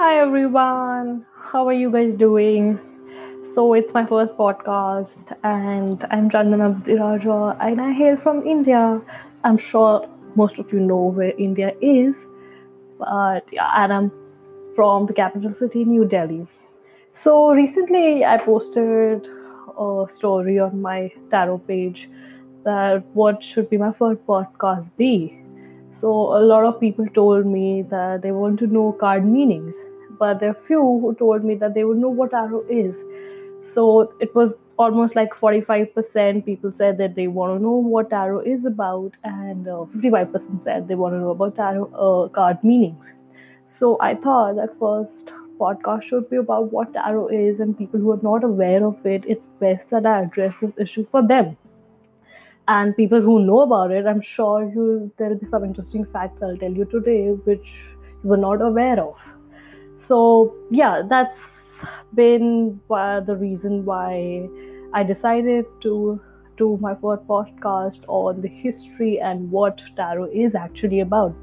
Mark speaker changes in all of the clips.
Speaker 1: Hi everyone, how are you guys doing? So it's my first podcast, and I'm Chandana Abdiraja, and I hail from India. I'm sure most of you know where India is, but yeah, and I'm from the capital city, New Delhi. So recently, I posted a story on my tarot page that what should be my first podcast be. So a lot of people told me that they want to know card meanings, but there are few who told me that they would know what tarot is. So it was almost like 45% people said that they want to know what tarot is about, and uh, 55% said they want to know about tarot uh, card meanings. So I thought that first podcast should be about what tarot is, and people who are not aware of it, it's best that I address this issue for them. And people who know about it, I'm sure you there'll be some interesting facts I'll tell you today, which you were not aware of. So yeah, that's been why, the reason why I decided to do my first podcast on the history and what tarot is actually about.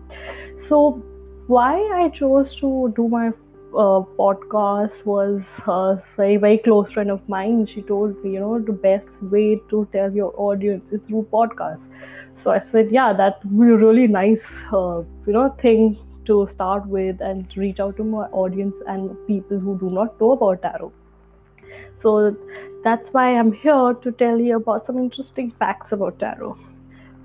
Speaker 1: So why I chose to do my uh, podcast was a very very close friend of mine. She told me, you know, the best way to tell your audience is through podcast So I said, yeah, that would be a really nice, uh, you know, thing to start with and reach out to my audience and people who do not know about tarot. So that's why I'm here to tell you about some interesting facts about tarot.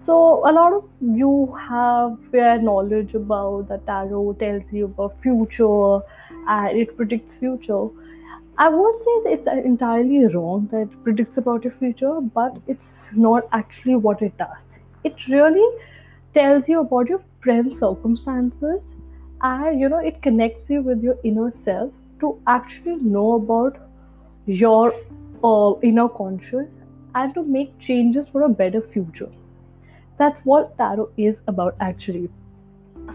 Speaker 1: So a lot of you have fair knowledge about the tarot tells you about future and it predicts future. I won't say it's entirely wrong that it predicts about your future, but it's not actually what it does. It really tells you about your present circumstances and you know it connects you with your inner self to actually know about your uh, inner conscious and to make changes for a better future that's what tarot is about actually.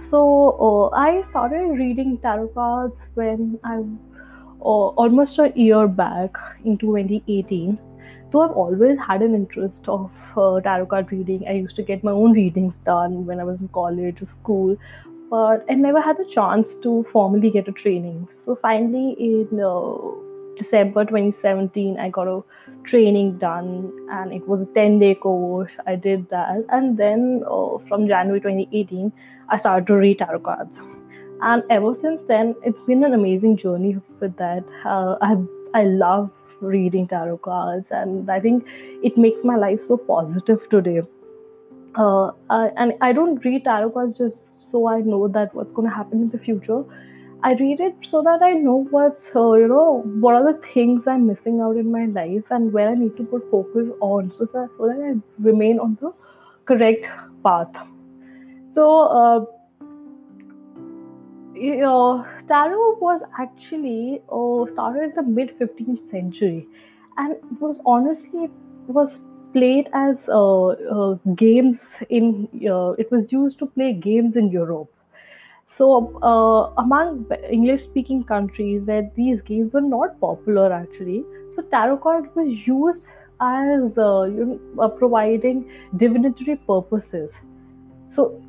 Speaker 1: So uh, i started reading tarot cards when i uh, almost a year back in 2018 though i've always had an interest of uh, tarot card reading i used to get my own readings done when i was in college or school but i never had the chance to formally get a training. So finally in uh, December 2017, I got a training done and it was a 10 day course. I did that. And then uh, from January 2018, I started to read tarot cards. And ever since then, it's been an amazing journey with that. Uh, I, I love reading tarot cards and I think it makes my life so positive today. Uh, I, and I don't read tarot cards just so I know that what's going to happen in the future. I read it so that I know what's, uh, you know, what are the things I'm missing out in my life and where I need to put focus on so that, so that I remain on the correct path. So, uh, you know, tarot was actually uh, started in the mid 15th century and it was honestly it was played as uh, uh, games in uh, it was used to play games in europe so, uh, among English speaking countries where these games were not popular actually, so tarot card was used as uh, you know, uh, providing divinatory purposes. So,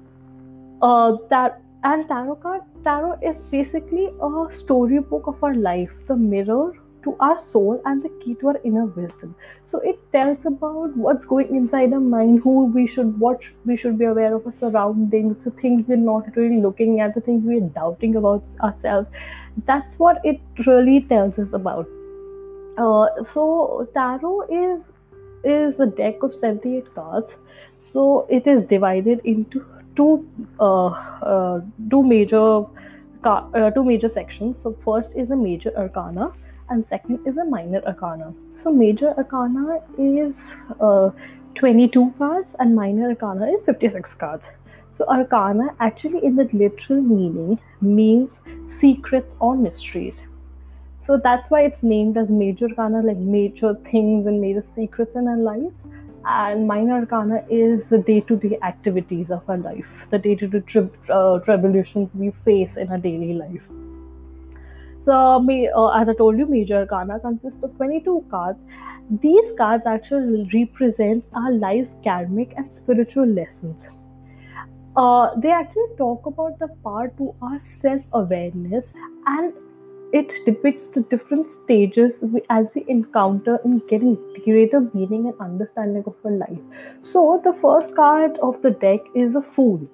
Speaker 1: uh, that and tarot card tarot is basically a storybook of our life, the mirror to our soul and the key to our inner wisdom. So it tells about what's going inside our mind who we should watch we should be aware of our surroundings the things we're not really looking at the things we're doubting about ourselves. That's what it really tells us about. Uh, so tarot is is a deck of 78 cards. So it is divided into two uh, uh, two major uh, two major sections. So first is a major arcana and second is a minor arcana. So major arcana is uh, 22 cards and minor arcana is 56 cards. So arcana actually in the literal meaning means secrets or mysteries. So that's why it's named as major arcana, like major things and major secrets in our life. And minor arcana is the day-to-day activities of our life, the day-to-day tri- uh, tribulations we face in our daily life. So, uh, as I told you, Major Arcana consists of 22 cards. These cards actually represent our life's karmic and spiritual lessons. uh, they actually talk about the part to our self awareness and it depicts the different stages we, as we encounter in getting greater meaning and understanding of our life. So, the first card of the deck is a Fool,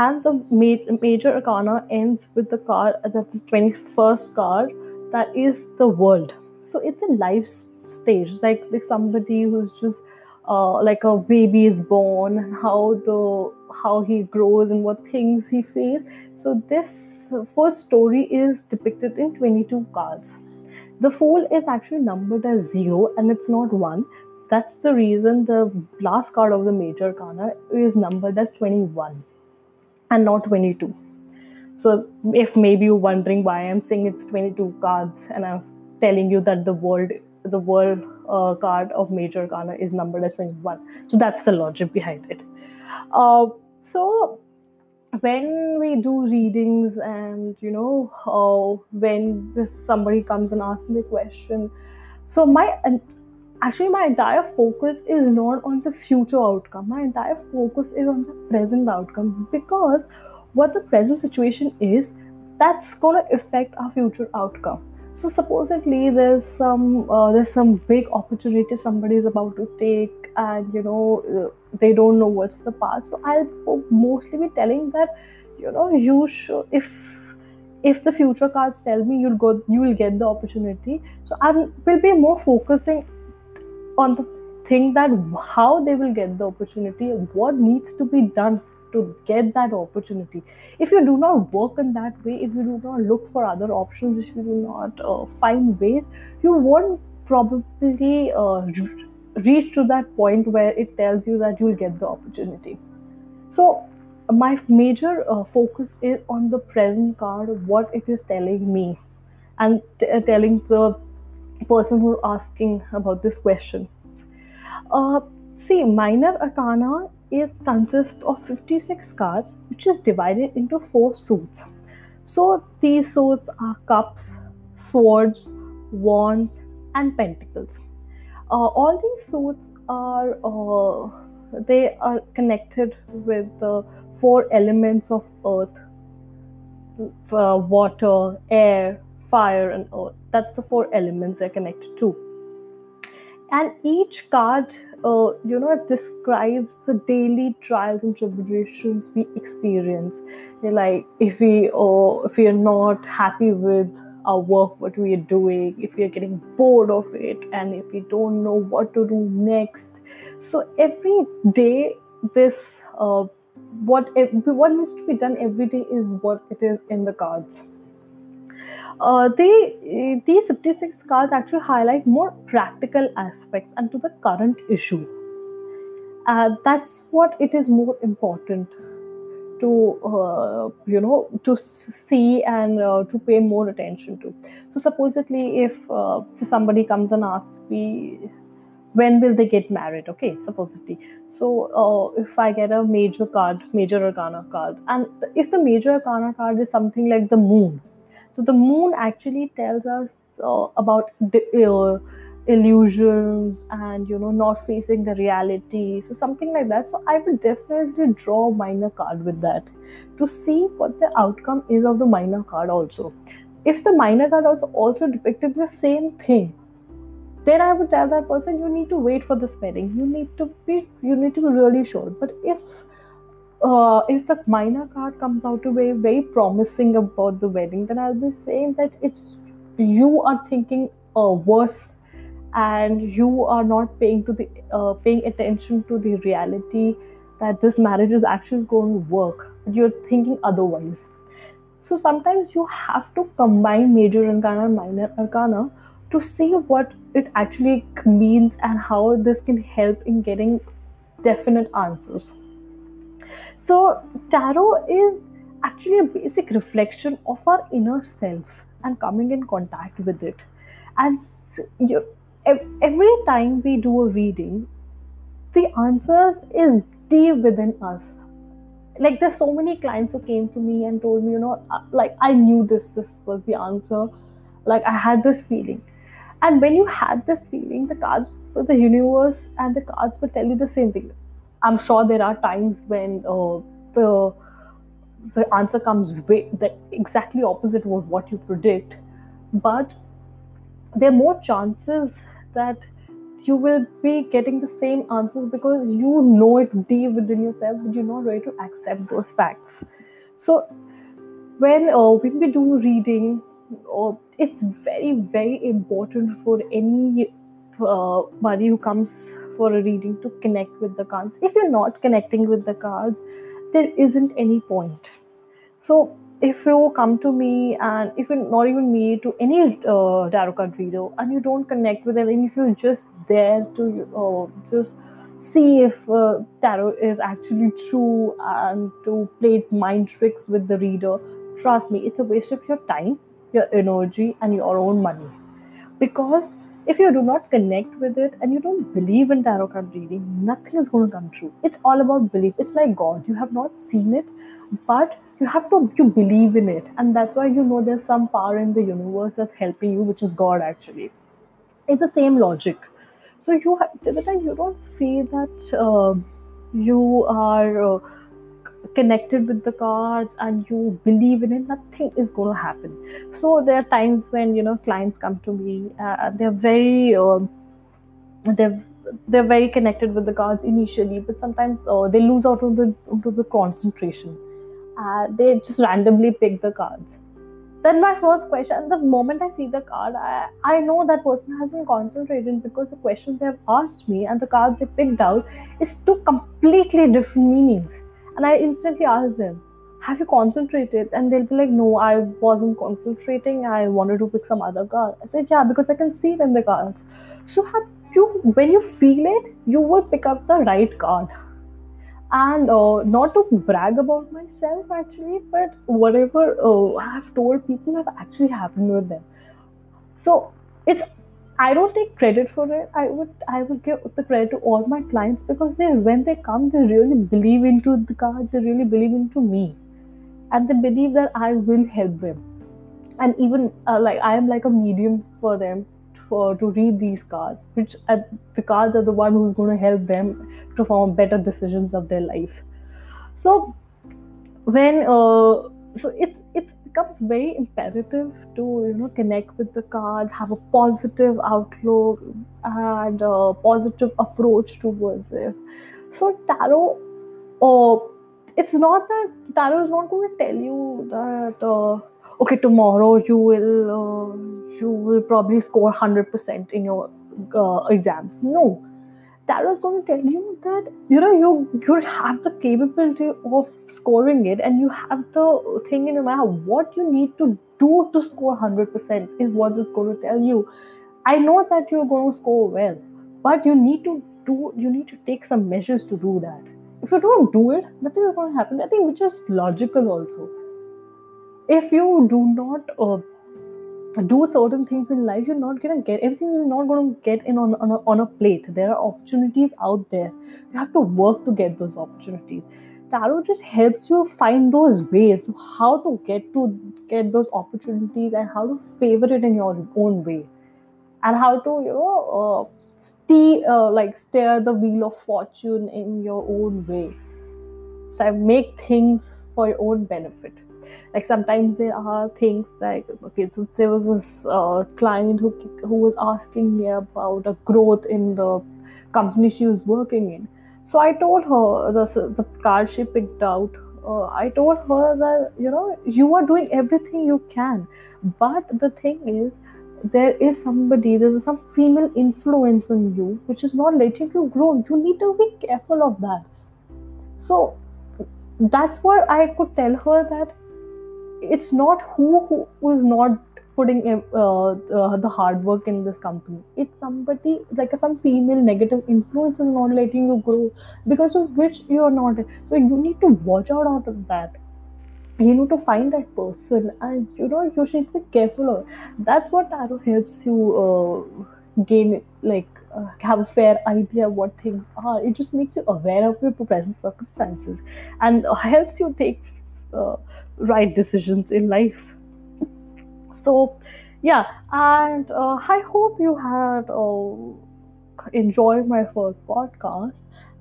Speaker 1: and the ma- major arcana ends with the card that's the 21st card that is the World. So, it's a life stage, like, like somebody who's just uh, like a baby is born how the how he grows and what things he faces. So this first story is depicted in 22 cards the fool is actually numbered as zero and it's not one. That's the reason the last card of the major arcana is numbered as 21 and not 22 so if maybe you're wondering why i'm saying it's 22 cards and i'm telling you that the world the world uh, card of major arcana is numbered as 21 so that's the logic behind it. Uh, so when we do readings and you know uh, when this, somebody comes and asks me a question so my actually my entire focus is not on the future outcome. My entire focus is on the present outcome because what the present situation is that's going to affect our future outcome. So supposedly there's some uh, there's some big opportunity somebody is about to take and you know uh, they don't know what's the path. So i'll mostly be telling that you know you should if if the future cards tell me you'll go you will get the opportunity. So i will be more focusing on the thing that how they will get the opportunity what needs to be done to get that opportunity. If you do not work in that way if you do not look for other options if you do not uh, find ways you won't probably uh, reach to that point where it tells you that you'll get the opportunity. So my major uh, focus is on the present card what it is telling me. And t- uh, telling the person who's asking about this question. Uh, see minor arcana is consists of 56 cards which is divided into four suits. So these suits are cups swords wands and pentacles. Uh, all these suits are uh, they are connected with the four elements of earth uh, water air fire and earth that's the four elements they're connected to. And each card uh, you know it describes the daily trials and tribulations we experience. Like if we or uh, if we are not happy with our work what we are doing if we are getting bored of it and if we don't know what to do next. So every day this uh, what what needs to be done every day is what it is in the cards uh, they these 56 cards actually highlight more practical aspects and to the current issue. Uh, that's what it is more important to uh, you know to see and uh, to pay more attention to. So supposedly if uh, somebody comes and asks me when will they get married? Okay supposedly. So uh, if i get a major card major arcana card and if the major arcana card is something like the moon so the moon actually tells us uh, about uh, illusions and you know not facing the reality. So something like that. So I would definitely draw a minor card with that to see what the outcome is of the minor card also. If the minor card also also depicted the same thing, then I would tell that person you need to wait for the spelling. You need to be you need to be really sure. But if uh, if the minor card comes out to be very promising about the wedding, then I'll be saying that it's you are thinking uh, worse and you are not paying to the uh, paying attention to the reality that this marriage is actually going to work. You're thinking otherwise. So sometimes you have to combine major arcana and minor arcana to see what it actually means and how this can help in getting definite answers. So, tarot is actually a basic reflection of our inner self and coming in contact with it. And you, every time we do a reading, the answers is deep within us. Like there's so many clients who came to me and told me, you know, uh, like I knew this, this was the answer. Like I had this feeling. And when you had this feeling, the cards, the universe and the cards will tell you the same thing I'm sure there are times when uh, the the answer comes way the exactly opposite of what you predict. But there are more chances that you will be getting the same answers because you know it deep within yourself but you're not ready to accept those facts. So when uh, when we do reading uh, it's very very important for any uh, who comes for a reading to connect with the cards. If you're not connecting with the cards there isn't any point. So if you come to me and if you're not even me to any uh, tarot card reader and you don't connect with them and if you're just there to uh, just see if uh, tarot is actually true and to play mind tricks with the reader trust me it's a waste of your time your energy and your own money. Because if you do not connect with it and you don't believe in tarot card reading nothing is going to come true. It's all about belief. It's like god. You have not seen it but you have to you believe in it. And that's why you know there's some power in the universe that's helping you which is god actually. It's the same logic. So you have the time you don't feel that uh, you are uh, connected with the cards and you believe in it nothing is going to happen so there are times when you know clients come to me uh, they're very uh, they're they're very connected with the cards initially but sometimes uh, they lose out of the into the concentration uh, they just randomly pick the cards. Then my first question, the moment I see the card, I, I know that person hasn't concentrated because the questions they have asked me and the cards they picked out is two completely different meanings. And I instantly ask them, have you concentrated? And they'll be like, no, I wasn't concentrating. I wanted to pick some other card. I said, yeah, because I can see it in the cards. So have you, when you feel it, you will pick up the right card and uh, not to brag about myself actually but whatever uh, i have told people have actually happened with them so it's i don't take credit for it. I would i would give the credit to all my clients because they when they come they really believe into the cards they really believe into me. And they believe that i will help them. And even uh, like i am like a medium for them for to read these cards which uh, the cards are the one who's going to help them to form better decisions of their life. So when uh, so it's it becomes very imperative to you know connect with the cards have a positive outlook and a positive approach towards it. So tarot uh, it's not that tarot is not going to tell you that uh, okay tomorrow you will uh, you will probably score 100% in your uh, exams. No tarot was going to tell you that you know you you have the capability of scoring it and you have the thing in your mind what you need to do to score 100% is what it's going to tell you. I know that you're going to score well but you need to do you need to take some measures to do that. If you don't do it nothing is going to happen. I think which is logical also. If you do not uh, do certain things in life, you're not gonna get everything is not gonna get in on, on, a, on a plate. There are opportunities out there. You have to work to get those opportunities. Tarot just helps you find those ways how to get to get those opportunities and how to favor it in your own way, and how to you know uh, steer uh, like steer the wheel of fortune in your own way. So I make things for your own benefit like sometimes there are things like okay so there was this uh, client who who was asking me about a growth in the company she was working in. So i told her the, the card she picked out uh, i told her that you know you are doing everything you can. But the thing is there is somebody there's some female influence on you which is not letting you grow. You need to be careful of that. So that's what i could tell her that it's not who who was not putting uh, uh, the hard work in this company. It's somebody like some female negative influence is not letting you grow because of which you're not. So you need to watch out out of that. You need to find that person and you know you should be careful. Of that's what tarot helps you uh, gain like uh, have a fair idea what things are. It just makes you aware of your present circumstances and helps you take uh, right decisions in life. So, yeah, and uh, I hope you had uh, enjoyed my first podcast.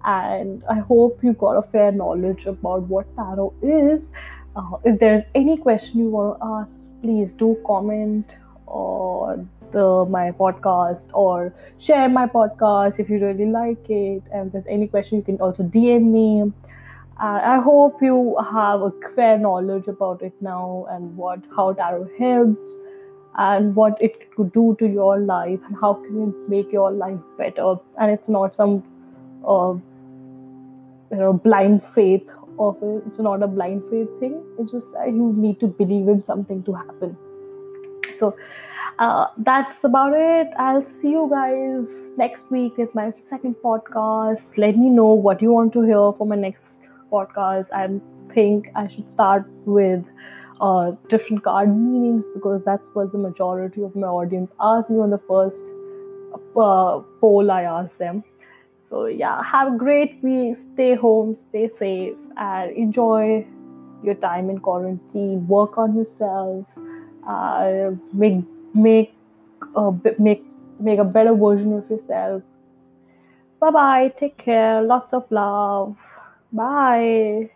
Speaker 1: and I hope you got a fair knowledge about what tarot is. Uh, if there's any question you want to ask, please do comment on the, my podcast or share my podcast if you really like it. And if there's any question, you can also DM me. Uh, I hope you have a fair knowledge about it now and what how tarot helps and what it could do to your life and how can it make your life better. And it's not some uh, you know blind faith of it. It's not a blind faith thing. It's just that you need to believe in something to happen. So uh, that's about it. I'll see you guys next week with my second podcast. Let me know what you want to hear for my next podcast. I think I should start with uh, different card meanings because that's what the majority of my audience asked me on the first uh, poll I asked them. So, yeah, have a great week. Stay home, stay safe, and enjoy your time in quarantine. Work on yourself. Uh, make make make make a better version of yourself. Bye bye. Take care. Lots of love. Bye.